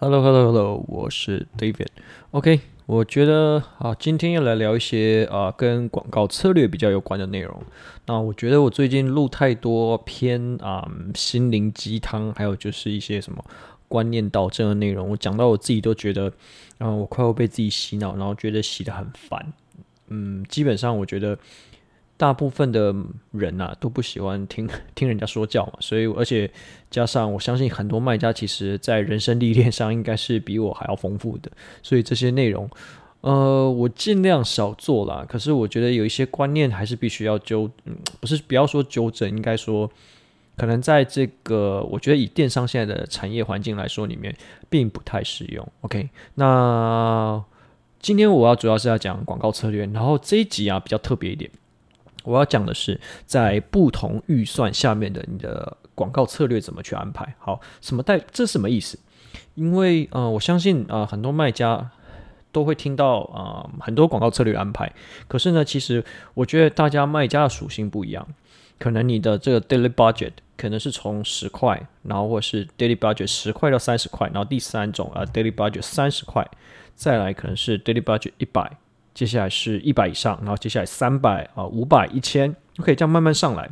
Hello，Hello，Hello，我是 David。OK，我觉得啊，今天要来聊一些啊跟广告策略比较有关的内容。那我觉得我最近录太多偏啊心灵鸡汤，还有就是一些什么观念导正的内容，我讲到我自己都觉得，然后我快要被自己洗脑，然后觉得洗得很烦。嗯，基本上我觉得。大部分的人呐、啊、都不喜欢听 听人家说教嘛，所以而且加上我相信很多卖家其实在人生历练上应该是比我还要丰富的，所以这些内容，呃，我尽量少做啦。可是我觉得有一些观念还是必须要纠，嗯，不是不要说纠正，应该说可能在这个我觉得以电商现在的产业环境来说里面并不太适用。OK，那今天我要主要是要讲广告策略，然后这一集啊比较特别一点。我要讲的是，在不同预算下面的你的广告策略怎么去安排？好，什么代？这什么意思？因为呃，我相信啊、很多卖家都会听到啊、很多广告策略安排。可是呢，其实我觉得大家卖家的属性不一样，可能你的这个 daily budget 可能是从十块，然后或是 daily budget 十块到三十块，然后第三种啊、daily budget 三十块，再来可能是 daily budget 一百。接下来是一百以上，然后接下来三百啊、五百、一千，OK，这样慢慢上来。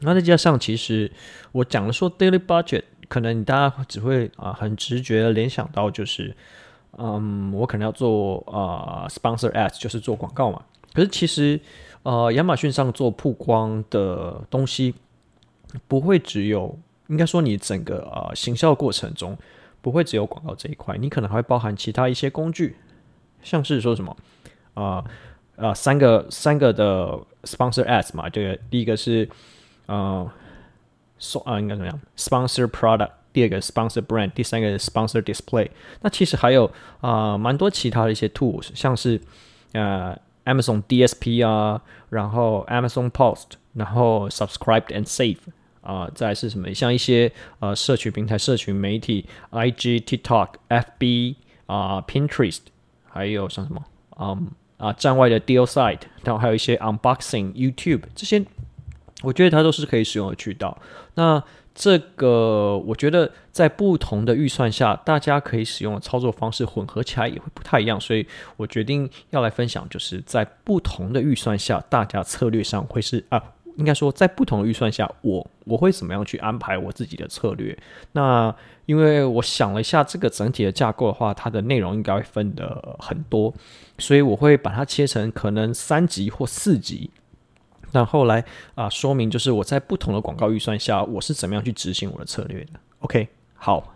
然后再加上，其实我讲了说 daily budget，可能你大家只会啊很直觉的联想到就是，嗯，我可能要做啊 sponsor ads，就是做广告嘛。可是其实呃，亚马逊上做曝光的东西不会只有，应该说你整个啊行销过程中不会只有广告这一块，你可能还会包含其他一些工具，像是说什么。啊啊、三个三个的 sponsor ads 嘛，这个第一个是呃，so 啊应该怎么样？sponsor product，第二个 sponsor brand，第三个 sponsor display。那其实还有啊，蛮、多其他的一些 tools，像是呃 Amazon DSP 啊，然后 Amazon Post，然后 subscribe and save 啊、再是什么？像一些呃社群平台、社群媒体，IG、TikTok、FB 啊、Pinterest，还有像什么？嗯。啊，站外的 deal Side，然后还有一些 unboxing YouTube 这些，我觉得它都是可以使用的渠道。那这个我觉得在不同的预算下，大家可以使用的操作方式混合起来也会不太一样，所以我决定要来分享，就是在不同的预算下，大家策略上会是啊。应该说，在不同的预算下，我我会怎么样去安排我自己的策略？那因为我想了一下，这个整体的架构的话，它的内容应该会分得很多，所以我会把它切成可能三集或四集，那后来啊说明，就是我在不同的广告预算下，我是怎么样去执行我的策略的。OK，好。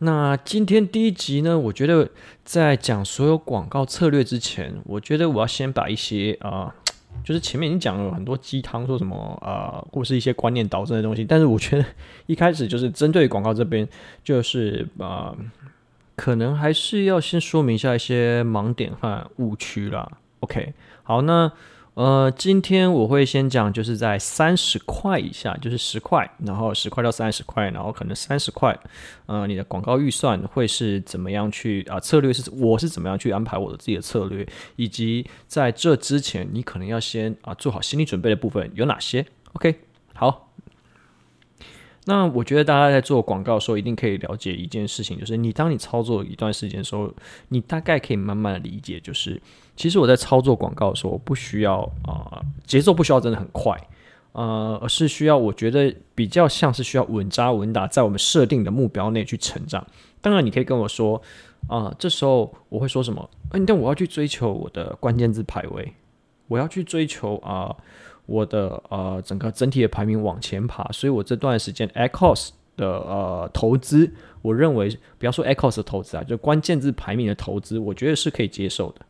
那今天第一集呢，我觉得在讲所有广告策略之前，我觉得我要先把一些啊。就是前面已经讲了很多鸡汤，说什么呃，或是一些观念导致的东西。但是我觉得一开始就是针对广告这边，就是呃，可能还是要先说明一下一些盲点和误区啦。OK，好，那。呃，今天我会先讲，就是在三十块以下，就是十块，然后十块到三十块，然后可能三十块，呃，你的广告预算会是怎么样去啊？策略是我是怎么样去安排我的自己的策略，以及在这之前，你可能要先啊做好心理准备的部分有哪些？OK，好。那我觉得大家在做广告的时候，一定可以了解一件事情，就是你当你操作一段时间的时候，你大概可以慢慢的理解，就是其实我在操作广告的时候，不需要啊、节奏不需要真的很快，呃，而是需要我觉得比较像是需要稳扎稳打，在我们设定的目标内去成长。当然，你可以跟我说啊、这时候我会说什么？嗯，但我要去追求我的关键字排位，我要去追求啊。我的呃整个整体的排名往前爬，所以我这段时间 AdCost 的呃投资，我认为不要说 AdCost 的投资啊，就关键字排名的投资，我觉得是可以接受的。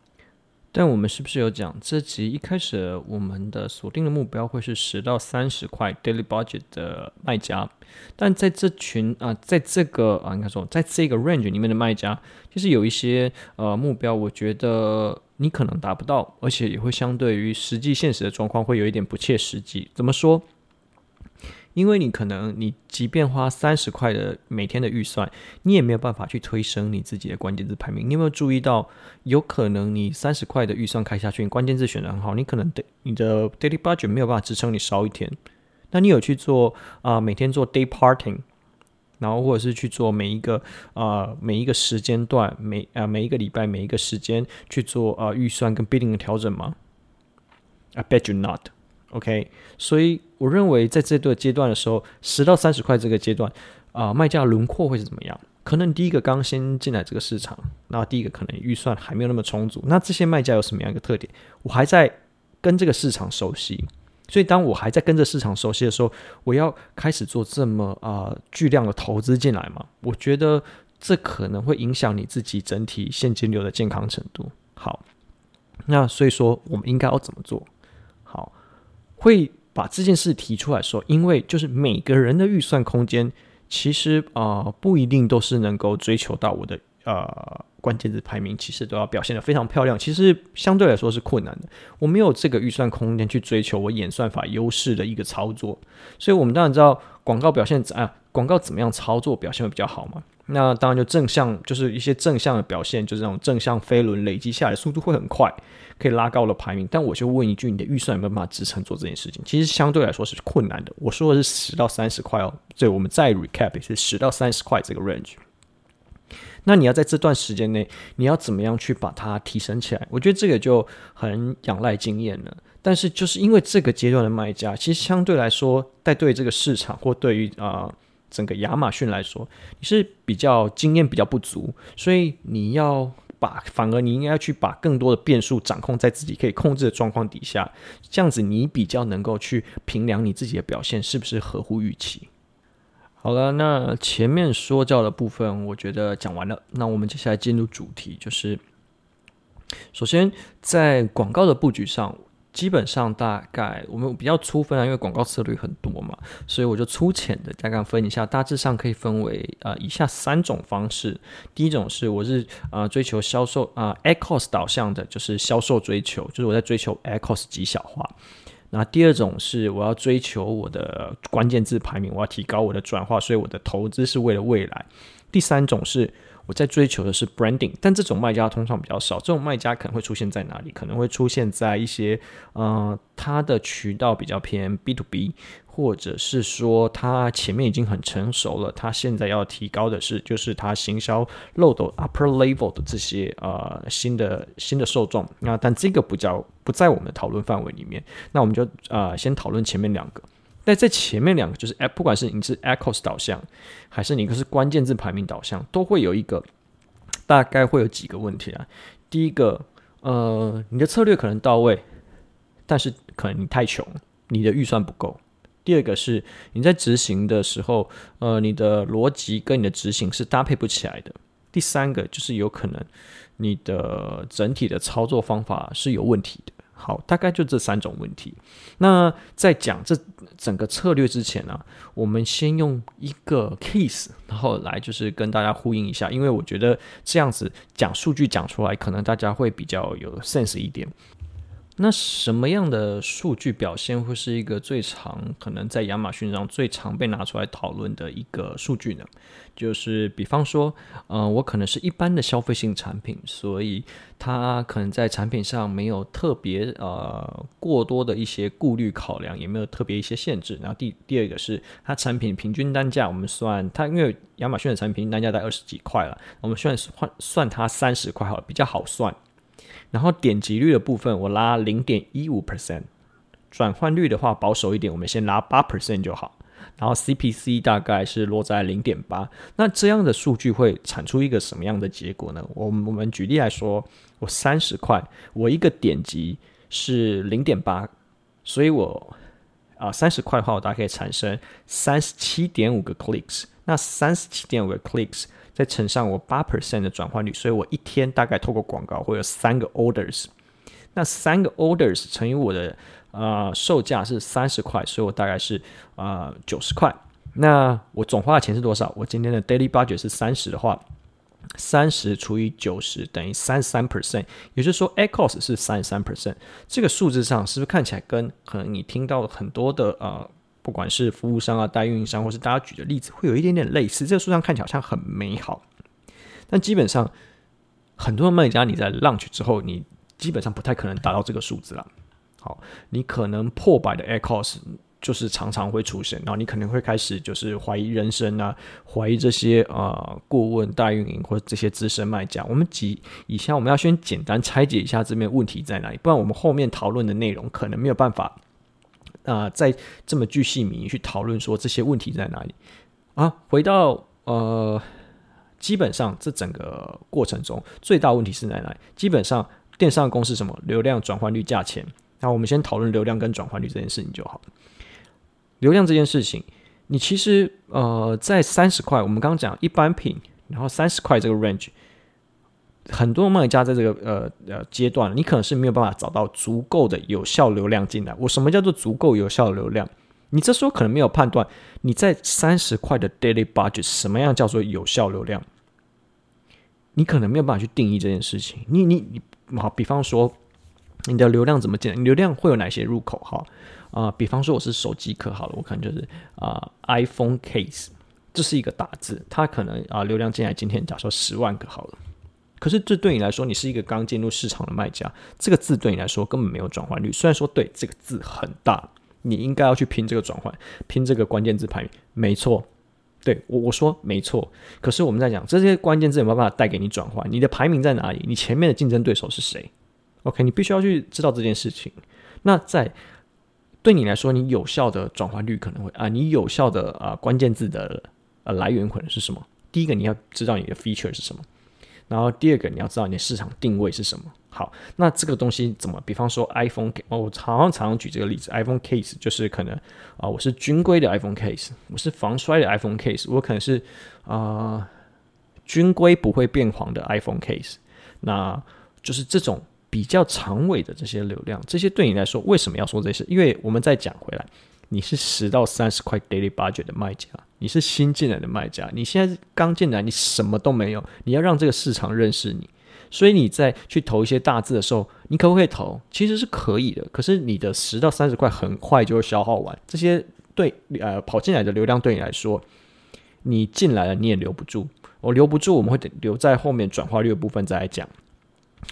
但我们是不是有讲这集一开始我们的锁定的目标会是十到三十块 daily budget 的卖家？但在这群啊、在这个啊应该说在这个 range 里面的卖家，其实有一些呃目标，我觉得。你可能达不到，而且也会相对于实际现实的状况会有一点不切实际。怎么说？因为你可能你即便花三十块的每天的预算，你也没有办法去推升你自己的关键字排名。你有没有注意到，有可能你三十块的预算开下去，你关键字选得很好，你可能的你的 daily budget 没有办法支撑你烧一天。那你有去做啊、每天做 day parting，然后或者是去做每一个呃每一个时间段每啊、每一个礼拜每一个时间去做呃预算跟 bidding 的调整吗？I bet you not. OK，所以我认为在这个阶段的时候，十到三十块这个阶段啊、卖家轮廓会是怎么样？可能第一个刚先进来这个市场，那第一个可能预算还没有那么充足。那这些卖家有什么样一个特点？我还在跟这个市场熟悉。所以，当我还在跟着市场熟悉的时候，我要开始做这么啊、巨量的投资进来嘛？我觉得这可能会影响你自己整体现金流的健康程度。好，那所以说我们应该要怎么做？好，会把这件事提出来说，因为就是每个人的预算空间其实啊、不一定都是能够追求到我的呃。关键字排名其实都要表现的非常漂亮，其实相对来说是困难的。我没有这个预算空间去追求我演算法优势的一个操作，所以我们当然知道广告表现怎啊，广告怎么样操作表现会比较好嘛？那当然就正向，就是一些正向的表现，就是这种正向飞轮累积下来速度会很快，可以拉高了排名。但我就问一句，你的预算有没有办法支撑做这件事情？其实相对来说是困难的。我说的是十到三十块哦，所以我们再 recap 是十到三十块这个 range。那你要在这段时间内，你要怎么样去把它提升起来？我觉得这个就很仰赖经验了。但是就是因为这个阶段的卖家，其实相对来说，在对这个市场或对于啊、整个亚马逊来说，你是比较经验比较不足，所以你要把反而你应该要去把更多的变数掌控在自己可以控制的状况底下，这样子你比较能够去评量你自己的表现是不是合乎预期。好了，那前面说教的部分，我觉得讲完了。那我们接下来进入主题，就是首先在广告的布局上，基本上大概我们比较粗分啊，因为广告策略很多嘛，所以我就粗浅的大概分一下，大致上可以分为呃以下三种方式。第一种是我是呃追求销售啊 ACoS 导向的，就是销售追求，就是我在追求 ACoS 极小化。那第二种是我要追求我的关键字排名，我要提高我的转化，所以我的投资是为了未来。第三种是在追求的是 branding，但这种卖家通常比较少。这种卖家可能会出现在哪里？可能会出现在一些呃，它的渠道比较偏 B to B。或者是说，他前面已经很成熟了，他现在要提高的是，就是他行销漏斗 upper level 的这些呃新的新的受众。那但这个不叫不在我们的讨论范围里面。那我们就呃先讨论前面两个。那在前面两个，就是不管是你是 echoes 导向，还是你是关键字排名导向，都会有一个大概会有几个问题啊。第一个，呃，你的策略可能到位，但是可能你太穷，你的预算不够。第二个是你在执行的时候，呃，你的逻辑跟你的执行是搭配不起来的。第三个就是有可能你的整体的操作方法是有问题的。好，大概就这三种问题。那在讲这整个策略之前呢，我们先用一个 case，然后来就是跟大家呼应一下，因为我觉得这样子讲数据讲出来，可能大家会比较有 sense 一点。那什么样的数据表现会是一个最常可能在亚马逊上最常被拿出来讨论的一个数据呢？就是比方说，呃，我可能是一般的消费性产品，所以它可能在产品上没有特别呃过多的一些顾虑考量，也没有特别一些限制。然后第第二个是它产品平均单价，我们算它，因为亚马逊的产品平均单价在二十几块了，我们算算算它三十块好了，比较好算。然后点击率的部分，我拉零点一五 percent，转换率的话保守一点，我们先拉八 percent 就好。然后 CPC 大概是落在零点八，那这样的数据会产出一个什么样的结果呢？我们我们举例来说，我三十块，我一个点击是零点八，所以我啊三十块的话，我大概可以产生三十七点五个 clicks，那三十七点五个 clicks。再乘上我八 percent 的转换率，所以我一天大概透过广告会有三个 orders。那三个 orders 乘以我的呃售价是三十块，所以我大概是呃九十块。那我总花的钱是多少？我今天的 daily budget 是三十的话，三十除以九十等于三十三 percent，也就是说 ACoS 是三十三 percent。这个数字上是不是看起来跟可能你听到很多的呃？不管是服务商啊、代运营商，或是大家举的例子，会有一点点类似。这个数上看起来好像很美好，但基本上很多的卖家你在 launch 之后，你基本上不太可能达到这个数字了。好，你可能破百的 air cost 就是常常会出现，然后你可能会开始就是怀疑人生啊，怀疑这些、呃、顾问、代运营或这些资深卖家。我们几以下我们要先简单拆解一下这边问题在哪里，不然我们后面讨论的内容可能没有办法啊、呃、再这么巨细靡遗去讨论说这些问题在哪里啊。回到呃，基本上这整个过程中最大问题是在哪里？基本上电商公司什么流量转换率价钱。那我们先讨论流量跟转换率这件事情就好。流量这件事情，你其实呃，在三十块，我们刚刚讲一般品，然后三十块这个 range，很多卖家在这个呃呃阶段，你可能是没有办法找到足够的有效流量进来。我什么叫做足够有效流量？你这时候可能没有判断，你在三十块的 daily budget，什么样叫做有效流量？你可能没有办法去定义这件事情。你你你，好，比方说你的流量怎么进来流量会有哪些入口？哈。啊、比方说我是手机壳好了，我可能就是啊、iPhone case，这是一个大字，它可能啊、流量进来今天假设十万个好了，可是这对你来说，你是一个刚进入市场的卖家，这个字对你来说根本没有转换率。虽然说对这个字很大，你应该要去拼这个转换，拼这个关键字排名，没错，对我我说没错。可是我们在讲这些关键字有没有办法带给你转换？你的排名在哪里？你前面的竞争对手是谁？OK，你必须要去知道这件事情。那在对你来说，你有效的转换率可能会啊，你有效的啊关键字的呃来源可能是什么？第一个你要知道你的 feature 是什么，然后第二个你要知道你的市场定位是什么。好，那这个东西怎么？比方说 iPhone，哦我常常常举这个例子，iPhone case 就是可能啊，我是军规的 iPhone case，我是防摔的 iPhone case，我可能是啊军规不会变黄的 iPhone case，那就是这种。比较长尾的这些流量，这些对你来说为什么要说这些？因为我们再讲回来，你是十到三十块 daily budget 的卖家，你是新进来的卖家，你现在刚进来，你什么都没有，你要让这个市场认识你，所以你在去投一些大字的时候，你可不可以投？其实是可以的，可是你的十到三十块很快就会消耗完，这些对呃跑进来的流量对你来说，你进来了你也留不住，我留不住，我们会留在后面转化率的部分再来讲。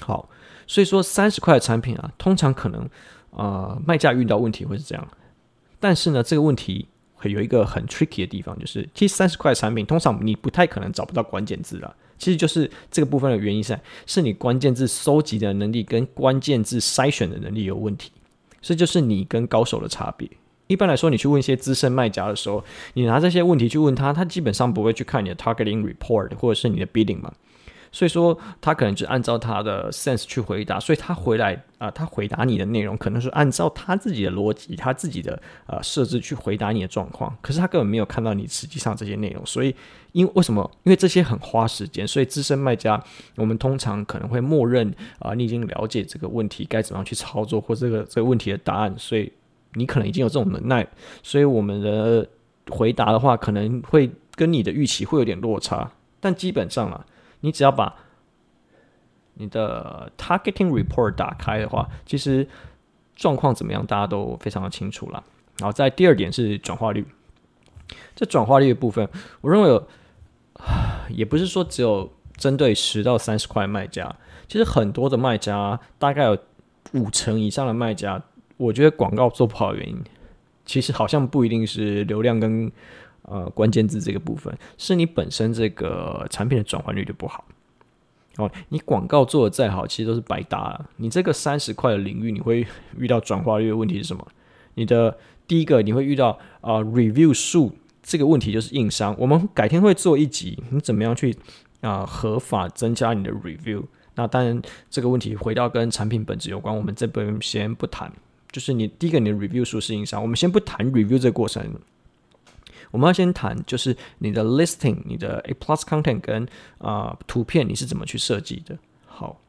好。所以说三十块的产品啊，通常可能啊、呃、卖家遇到问题会是这样，但是呢，这个问题有一个很 tricky 的地方，就是其实三十块产品通常你不太可能找不到关键字啦。其实就是这个部分的原因是，是你关键字收集的能力跟关键字筛选的能力有问题，这就是你跟高手的差别。一般来说，你去问一些资深卖家的时候，你拿这些问题去问他，他基本上不会去看你的 targeting report 或者是你的 bidding 嘛。所以说，他可能就按照他的 sense 去回答，所以他回来啊、他回答你的内容可能是按照他自己的逻辑、他自己的呃设置去回答你的状况，可是他根本没有看到你实际上这些内容。所以，因为什么？因为这些很花时间，所以资深卖家我们通常可能会默认啊、你已经了解这个问题该怎么样去操作，或这个这个问题的答案，所以你可能已经有这种能耐，所以我们的回答的话可能会跟你的预期会有点落差，但基本上啊。你只要把你的 targeting report 打开的话，其实状况怎么样，大家都非常的清楚了。然后在第二点是转化率，这转化率的部分，我认为有，也不是说只有针对十到三十块卖家，其实很多的卖家，大概有五成以上的卖家，我觉得广告做不好的原因，其实好像不一定是流量跟。呃，关键字这个部分是你本身这个产品的转换率就不好哦。你广告做的再好，其实都是白搭。你这个三十块的领域，你会遇到转化率的问题是什么？你的第一个你会遇到啊、review 数这个问题，就是硬伤。我们改天会做一集，你怎么样去啊、合法增加你的 review？那当然这个问题回到跟产品本质有关，我们这边先不谈。就是你第一个你的 review 数是硬伤，我们先不谈 review 这个过程。我们要先谈，就是你的 listing、你的 A plus content 跟啊、呃、图片你是怎么去设计的？好，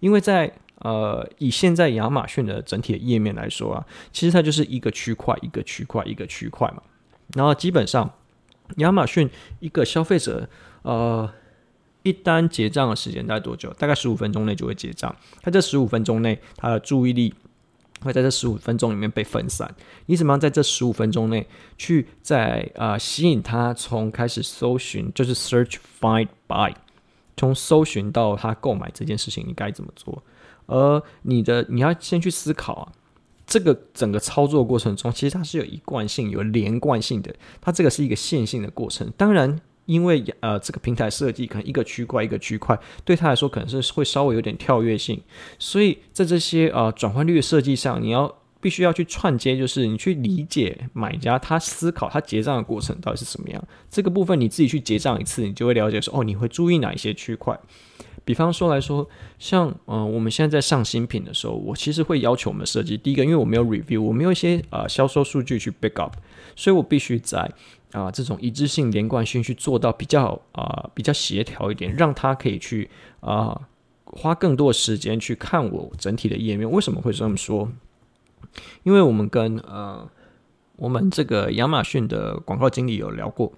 因为在呃以现在亚马逊的整体的页面来说啊，其实它就是一个区块一个区块一个区块嘛。然后基本上亚马逊一个消费者呃一单结账的时间大概多久？大概十五分钟内就会结账。他这十五分钟内他的注意力。会在这十五分钟里面被分散。你怎么样在这十五分钟内去在啊、呃、吸引他从开始搜寻，就是 search find buy，从搜寻到他购买这件事情，你该怎么做？而你的你要先去思考啊，这个整个操作过程中，其实它是有一贯性、有连贯性的。它这个是一个线性的过程。当然，因为呃这个平台设计可能一个区块一个区块，对他来说可能是会稍微有点跳跃性，所以在这些呃转换率的设计上，你要必须要去串接，就是你去理解买家他思考他结账的过程到底是什么样。这个部分你自己去结账一次，你就会了解说哦，你会注意哪一些区块。比方说来说，像嗯、我们现在在上新品的时候，我其实会要求我们设计，第一个，因为我没有 review，我没有一些呃销售数据去 back up，所以我必须在啊、这种一致性、连贯性去做到比较啊、比较协调一点，让他可以去啊、花更多的时间去看我整体的页面。为什么会这么说？因为我们跟呃我们这个亚马逊的广告经理有聊过，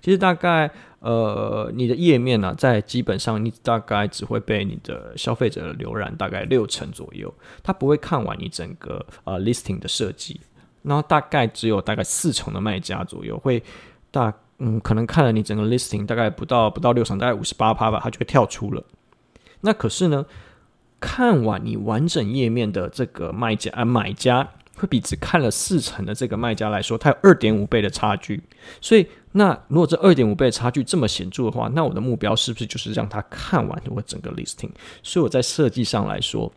其实大概。呃，你的页面呢、在基本上你大概只会被你的消费者浏览大概六成左右，他不会看完你整个呃 listing 的设计，然后大概只有大概四成的卖家左右会大嗯，可能看了你整个 listing 大概不到不到六成，大概五十八趴吧，他就会跳出了。那可是呢，看完你完整页面的这个卖家啊、买家。会比只看了四成的这个卖家来说，它有二点五倍的差距。所以，那如果这二点五倍的差距这么显著的话，那我的目标是不是就是让他看完我整个 listing？所以我在设计上来说，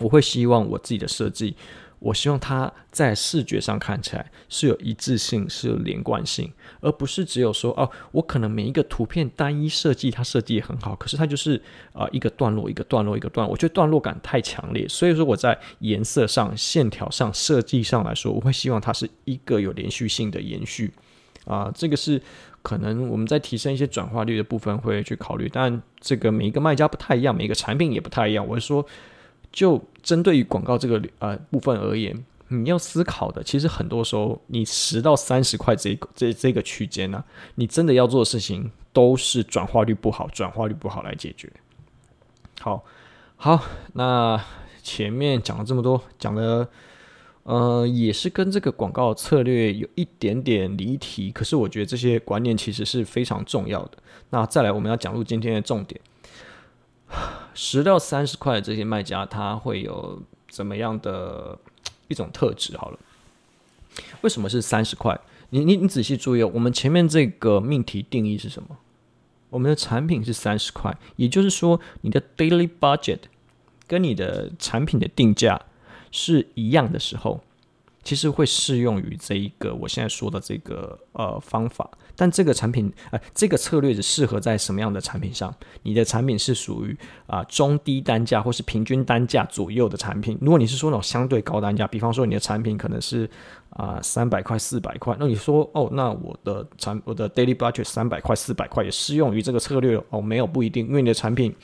我会希望我自己的设计。我希望它在视觉上看起来是有一致性，是有连贯性，而不是只有说哦，我可能每一个图片单一设计，它设计也很好，可是它就是啊、一个段落一个段落一个段落，我觉得段落感太强烈，所以说我在颜色上、线条上、设计上来说，我会希望它是一个有连续性的延续啊、这个是可能我们在提升一些转化率的部分会去考虑，但这个每一个卖家不太一样，每一个产品也不太一样，我是说。就针对于广告这个呃部分而言，你要思考的，其实很多时候，你十到三十块这这这个区间呢、你真的要做的事情都是转化率不好，转化率不好来解决。好，好，那前面讲了这么多，讲的呃也是跟这个广告策略有一点点离题，可是我觉得这些观念其实是非常重要的。那再来，我们要讲入今天的重点。十到三十块的这些卖家，他会有怎么样的一种特质？好了，为什么是三十块？你你你仔细注意哦，我们前面这个命题定义是什么？我们的产品是三十块，也就是说，你的 daily budget 跟你的产品的定价是一样的时候。其实会适用于这一个我现在说的这个呃方法，但这个产品啊、呃，这个策略只适合在什么样的产品上？你的产品是属于啊、中低单价或是平均单价左右的产品。如果你是说那种相对高单价，比方说你的产品可能是啊三百块、四百块，那你说哦，那我的产我的 daily budget 三百块、四百块也适用于这个策略哦？没有，不一定，因为你的产品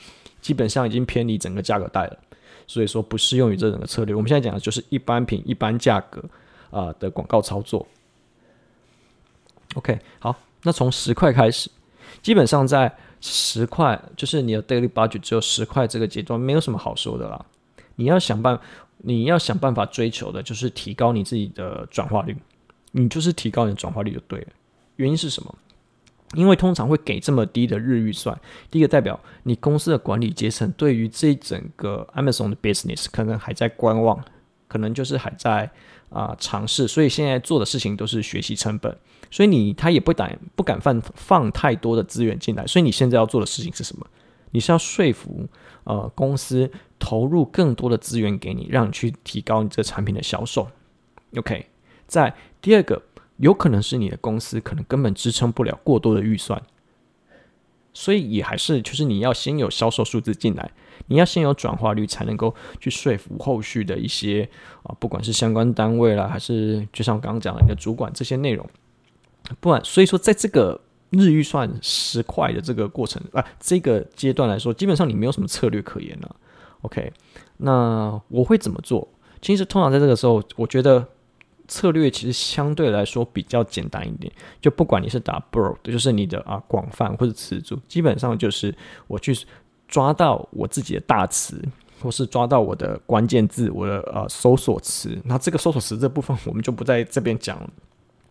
基本上已经偏离整个价格带了。所以说不适用于这整个策略。我们现在讲的就是一般品、一般价格啊的广告操作。OK，好，那从十块开始，基本上在十块，就是你的 daily budget 只有十块这个阶段，没有什么好说的啦。你要想办，你要想办法追求的就是提高你自己的转化率，你就是提高你的转化率就对了。原因是什么？因为通常会给这么低的日预算，第一个代表你公司的管理阶层对于这整个 Amazon 的 business 可能还在观望，可能就是还在啊、尝试，所以现在做的事情都是学习成本，所以你他也不敢不敢放放太多的资源进来，所以你现在要做的事情是什么？你是要说服呃公司投入更多的资源给你，让你去提高你这产品的销售。OK，在第二个。有可能是你的公司可能根本支撑不了过多的预算，所以也还是就是你要先有销售数字进来，你要先有转化率，才能够去说服后续的一些啊，不管是相关单位啦，还是就像我刚刚讲的你的主管这些内容，不然所以说在这个日预算十块的这个过程啊，这个阶段来说，基本上你没有什么策略可言了。OK，那我会怎么做？其实通常在这个时候，我觉得。策略其实相对来说比较简单一点，就不管你是打 broad，就是你的啊广泛或者词组，基本上就是我去抓到我自己的大词，或是抓到我的关键字，我的呃搜索词。那这个搜索词这部分我们就不在这边讲了。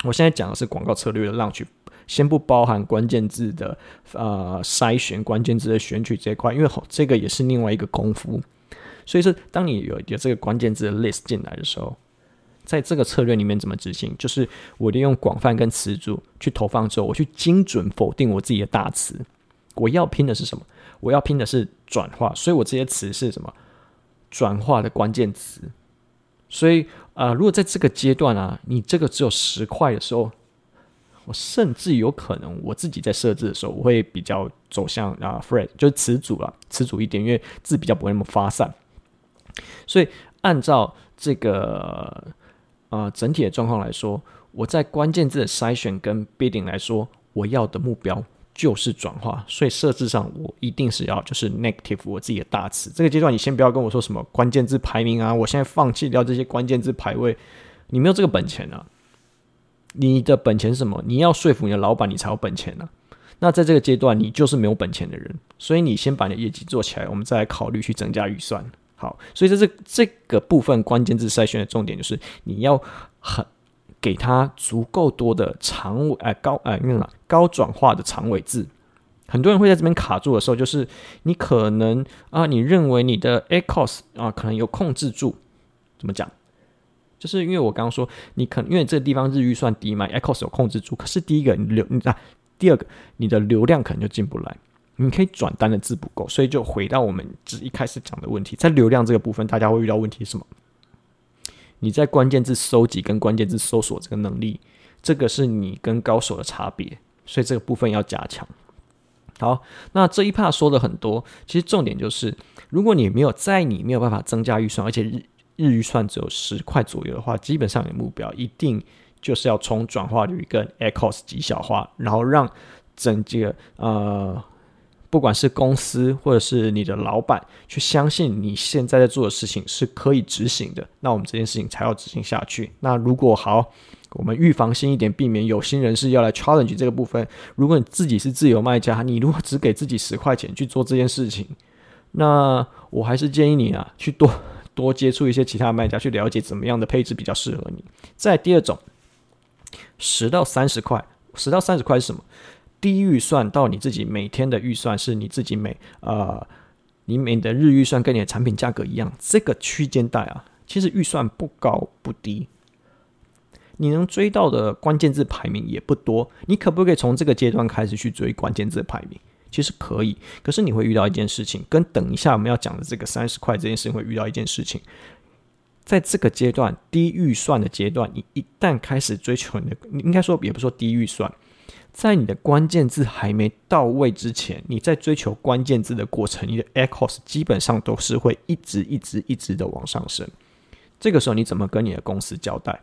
我现在讲的是广告策略的 launch，先不包含关键字的呃筛选关键字的选取这一块，因为这个也是另外一个功夫。所以说，当你有有这个关键字的 list 进来的时候，在这个策略里面怎么执行？就是我利用广泛跟词组去投放之后，我去精准否定我自己的大词。我要拼的是什么？我要拼的是转化，所以我这些词是什么？转化的关键词。所以啊、呃，如果在这个阶段啊，你这个只有十块的时候，我甚至有可能我自己在设置的时候，我会比较走向啊 phrase 就是词组啊，词组一点，因为字比较不会那么发散。所以按照这个呃整体的状况来说，我在关键字的筛选跟 bidding 来说，我要的目标。就是转化，所以设置上我一定是要就是 negative 我自己的大词。这个阶段你先不要跟我说什么关键字排名啊，我现在放弃掉这些关键字排位，你没有这个本钱啊。你的本钱是什么？你要说服你的老板，你才有本钱啊。那在这个阶段，你就是没有本钱的人，所以你先把你的业绩做起来，我们再来考虑去增加预算。好，所以在这这个部分关键字筛选的重点就是你要很。给他足够多的长尾，哎、呃、高哎，那、呃、个高转化的长尾字，很多人会在这边卡住的时候，就是你可能啊，你认为你的 ACoS 啊可能有控制住，怎么讲？就是因为我刚刚说，你可能因为这个地方日预算低嘛，ACoS 有控制住，可是第一个你流啊，第二个你的流量可能就进不来，你可以转单的字不够，所以就回到我们只一开始讲的问题，在流量这个部分，大家会遇到问题是什么？你在关键字搜集跟关键字搜索这个能力，这个是你跟高手的差别，所以这个部分要加强。好，那这一 part 说的很多，其实重点就是，如果你没有在你没有办法增加预算，而且日日预算只有十块左右的话，基本上你的目标一定就是要从转化率跟 ACoS 极小化，然后让整这个呃。不管是公司或者是你的老板，去相信你现在在做的事情是可以执行的，那我们这件事情才要执行下去。那如果好，我们预防性一点，避免有心人士要来 challenge 这个部分。如果你自己是自由卖家，你如果只给自己十块钱去做这件事情，那我还是建议你啊，去多多接触一些其他卖家，去了解怎么样的配置比较适合你。再第二种，十到三十块，十到三十块是什么？低预算到你自己每天的预算是你自己每呃，你每的日预算跟你的产品价格一样，这个区间带啊，其实预算不高不低，你能追到的关键字排名也不多。你可不可以从这个阶段开始去追关键字排名？其实可以，可是你会遇到一件事情，跟等一下我们要讲的这个三十块这件事情会遇到一件事情，在这个阶段低预算的阶段，你一旦开始追求你的，你应该说也不说低预算。在你的关键字还没到位之前，你在追求关键字的过程，你的 ACoS 基本上都是会一直、一直、一直的往上升。这个时候你怎么跟你的公司交代？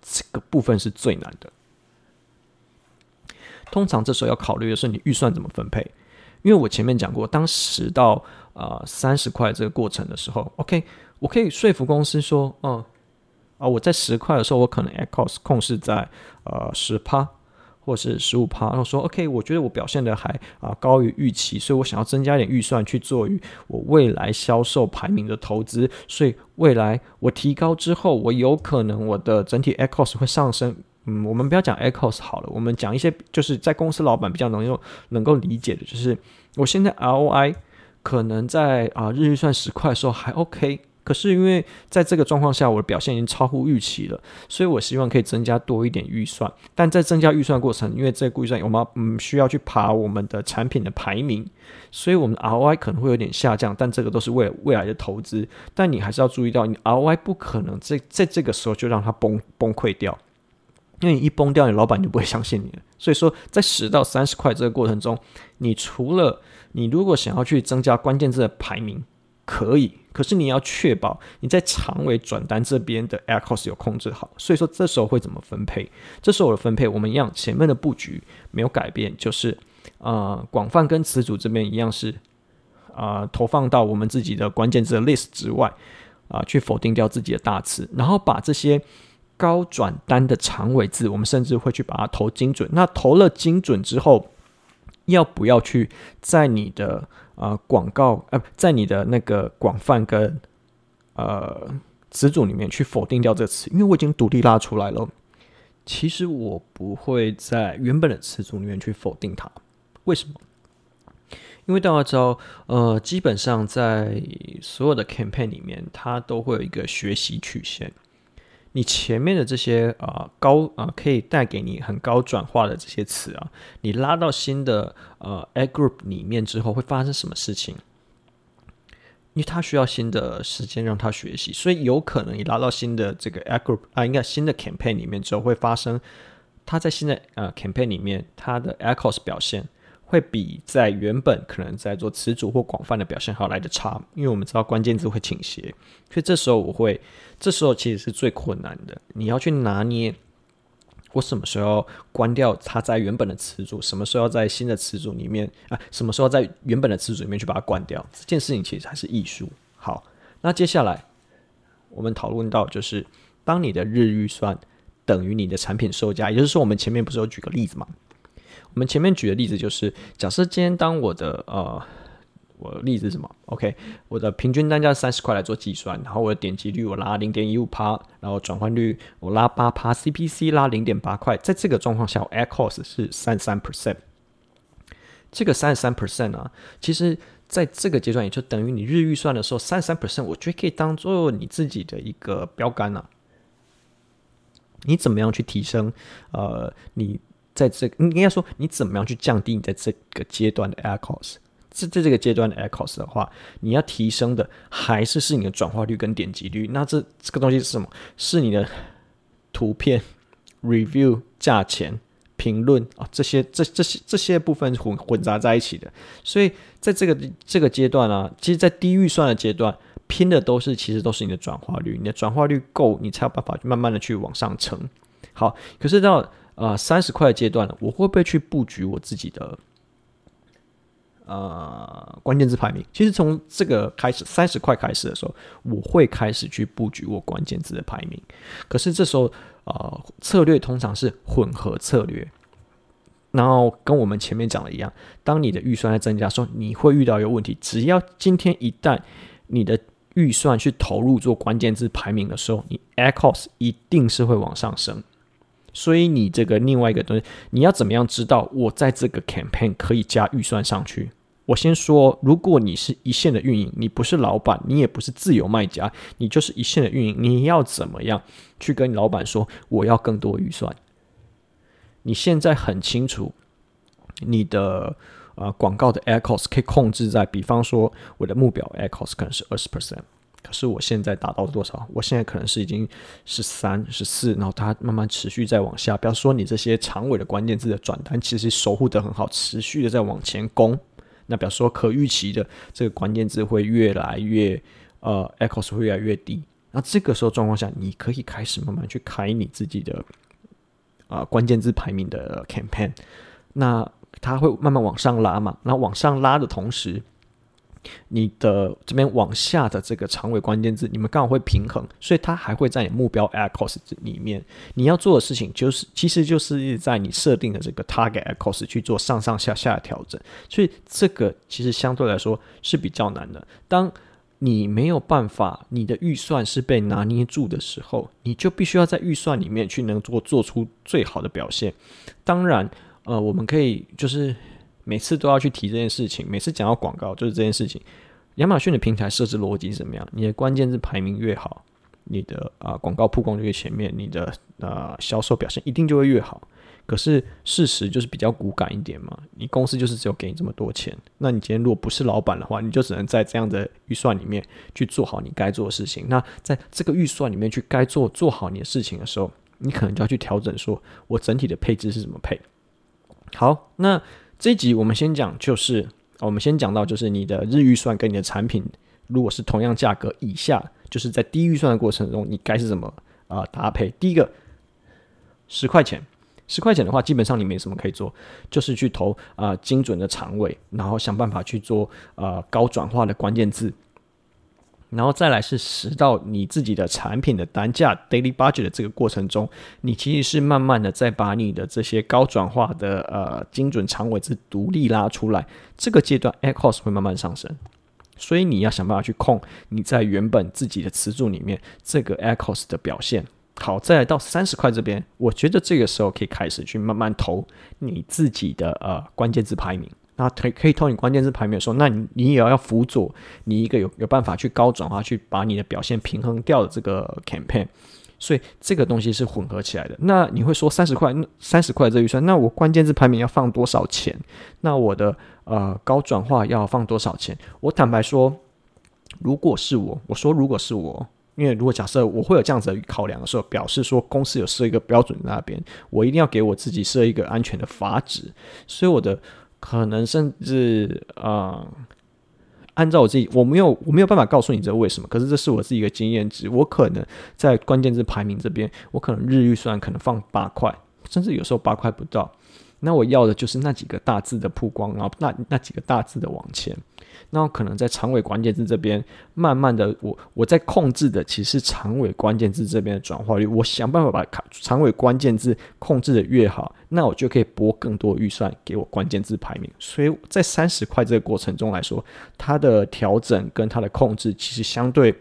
这个部分是最难的。通常这时候要考虑的是你预算怎么分配，因为我前面讲过，当十到呃三十块这个过程的时候，OK，我可以说服公司说，嗯啊，我在十块的时候，我可能 ACoS 控制在呃十趴。或是十五趴，然后说 OK，我觉得我表现的还啊高于预期，所以我想要增加一点预算去做于我未来销售排名的投资，所以未来我提高之后，我有可能我的整体 ACoS 会上升。嗯，我们不要讲 ACoS 好了，我们讲一些就是在公司老板比较能够能够理解的，就是我现在 ROI 可能在啊日预算十块的时候还 OK。可是因为在这个状况下，我的表现已经超乎预期了，所以我希望可以增加多一点预算。但在增加预算过程，因为这个预算我们嗯需要去爬我们的产品的排名，所以我们的 ROI 可能会有点下降。但这个都是为了未来的投资。但你还是要注意到，你 ROI 不可能在在这个时候就让它崩崩溃掉，因为你一崩掉，你老板就不会相信你了。所以说，在十到三十块这个过程中，你除了你如果想要去增加关键字的排名，可以。可是你要确保你在长尾转单这边的 AirCost 有控制好，所以说这时候会怎么分配？这时候的分配我们一样，前面的布局没有改变，就是呃广泛跟词组这边一样是啊、呃、投放到我们自己的关键字的 list 之外啊、去否定掉自己的大词，然后把这些高转单的长尾字，我们甚至会去把它投精准。那投了精准之后，要不要去在你的呃，广告呃，在你的那个广泛跟呃词组里面去否定掉这个词，因为我已经独立拉出来了。其实我不会在原本的词组里面去否定它，为什么？因因为大家知道，呃，基本上在所有的 campaign 里面，它都会有一个学习曲线。你前面的这些啊、呃、高啊、呃、可以带给你很高转化的这些词啊，你拉到新的呃 a group 里面之后，会发生什么事情？因为它需要新的时间让它学习，所以有可能你拉到新的这个 a group 啊，应该新的 campaign 里面之后，会发生它在新的呃 campaign 里面它的 ad cost 表现。会比在原本可能在做词组或广泛的表现还要来得差，因为我们知道关键字会倾斜，所以这时候我会，这时候其实是最困难的。你要去拿捏，我什么时候关掉它在原本的词组，什么时候要在新的词组里面啊，什么时候在原本的词组里面去把它关掉，这件事情其实还是艺术。好，那接下来我们讨论到就是，当你的日预算等于你的产品售价，也就是说，我们前面不是有举个例子吗？我们前面举的例子就是，假设今天当我的呃，我的例子是什么？OK，我的平均单价三十块来做计算，然后我的点击率我拉零点一五趴，然后转换率我拉八趴，CPC 拉零点八块，在这个状况下，我 Ad Cost 是三十三 percent。这个三十三 percent 啊，其实在这个阶段也就等于你日预算的时候，三十三 percent，我觉得可以当做你自己的一个标杆啊。你怎么样去提升？呃，你。在这个，应该说，你怎么样去降低你在这个阶段的 ad cost？在在这个阶段的 ad cost 的话，你要提升的还是是你的转化率跟点击率。那这这个东西是什么？是你的图片、review、价钱、评论啊，这些这这些这些部分混混杂在一起的。所以在这个这个阶段啊，其实，在低预算的阶段，拼的都是其实都是你的转化率。你的转化率够，你才有办法慢慢的去往上乘。好，可是到啊，三十块阶段了，我会不会去布局我自己的呃关键字排名？其实从这个开始，三十块开始的时候，我会开始去布局我关键字的排名。可是这时候、呃，策略通常是混合策略。然后跟我们前面讲的一样，当你的预算在增加的时候，你会遇到一个问题：只要今天一旦你的预算去投入做关键字排名的时候，你 ACOS 一定是会往上升。所以你这个另外一个东西，你要怎么样知道我在这个 campaign 可以加预算上去？我先说，如果你是一线的运营，你不是老板，你也不是自由卖家，你就是一线的运营，你要怎么样去跟老板说我要更多预算？你现在很清楚，你的呃广告的 ad cost 可以控制在，比方说我的目标 ad cost 可能是二十 percent。可是我现在达到多少？我现在可能是已经十三、十四，然后它慢慢持续在往下。比方说，你这些长尾的关键字的转单，其实守护得很好，持续的在往前攻。那比方说，可预期的这个关键字会越来越呃，echoes 会越来越低。那这个时候状况下，你可以开始慢慢去开你自己的啊、关键字排名的 campaign。那它会慢慢往上拉嘛？那往上拉的同时。你的这边往下的这个长尾关键字，你们刚好会平衡，所以它还会在你目标 a c o s 里面。你要做的事情就是，其实就是在你设定的这个 target a c o s 去做上上下下的调整。所以这个其实相对来说是比较难的。当你没有办法，你的预算是被拿捏住的时候，你就必须要在预算里面去能做做出最好的表现。当然，呃，我们可以就是。每次都要去提这件事情，每次讲到广告就是这件事情。亚马逊的平台设置逻辑是怎么样？你的关键字排名越好，你的啊广告曝光就越前面，你的啊销售表现一定就会越好。可是事实就是比较骨感一点嘛，你公司就是只有给你这么多钱，那你今天如果不是老板的话，你就只能在这样的预算里面去做好你该做的事情。那在这个预算里面去该做做好你的事情的时候，你可能就要去调整，说我整体的配置是怎么配。好，那。这一集我们先讲，就是我们先讲到，就是你的日预算跟你的产品，如果是同样价格以下，就是在低预算的过程中，你该是怎么啊、搭配？第一个，十块钱，十块钱的话，基本上你没什么可以做，就是去投啊、精准的长尾，然后想办法去做啊、高转化的关键字。然后再来是十到你自己的产品的单价 daily budget 的这个过程中，你其实是慢慢的在把你的这些高转化的呃精准长尾字独立拉出来，这个阶段 ad cost 会慢慢上升，所以你要想办法去控你在原本自己的词组里面这个 ad cost 的表现。好，再来到三十块这边，我觉得这个时候可以开始去慢慢投你自己的呃关键字排名。那可以可以偷你关键字排名的时候，那你你也要要辅佐你一个有有办法去高转化，去把你的表现平衡掉的这个 campaign。所以这个东西是混合起来的。那你会说三十块，三十块这预算，那我关键字排名要放多少钱？那我的呃高转化要放多少钱？我坦白说，如果是我，我说如果是我，因为如果假设我会有这样子的考量的时候，表示说公司有设一个标准那边，我一定要给我自己设一个安全的阀值。所以我的可能甚至啊。按照我自己，我没有我没有办法告诉你这为什么，可是这是我自己一个经验值。我可能在关键字排名这边，我可能日预算可能放八块，甚至有时候八块不到。那我要的就是那几个大字的曝光，然后那那几个大字的往前。那我可能在长尾关键字这边，慢慢的我我在控制的其实是长尾关键字这边的转化率。我想办法把长尾关键字控制的越好，那我就可以拨更多预算给我关键字排名。所以在三十块这个过程中来说，它的调整跟它的控制，其实相对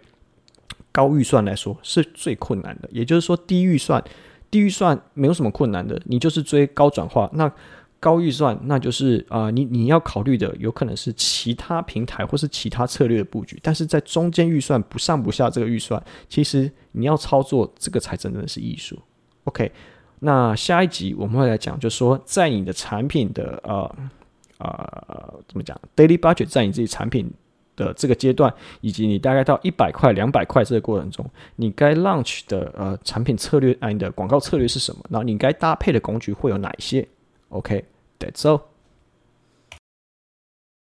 高预算来说是最困难的。也就是说，低预算。低预算没有什么困难的，你就是追高转化。那高预算，那就是啊、你你要考虑的有可能是其他平台或是其他策略的布局。但是在中间预算不上不下这个预算，其实你要操作这个才真的是艺术。OK，那下一集我们会来讲，就是说在你的产品的呃呃怎么讲，daily budget 在你自己产品。的这个阶段，以及你大概到一百块、两百块这个过程中，你该 launch 的呃产品策略，啊，你的广告策略是什么？然后你该搭配的工具会有哪一些？OK，that's all。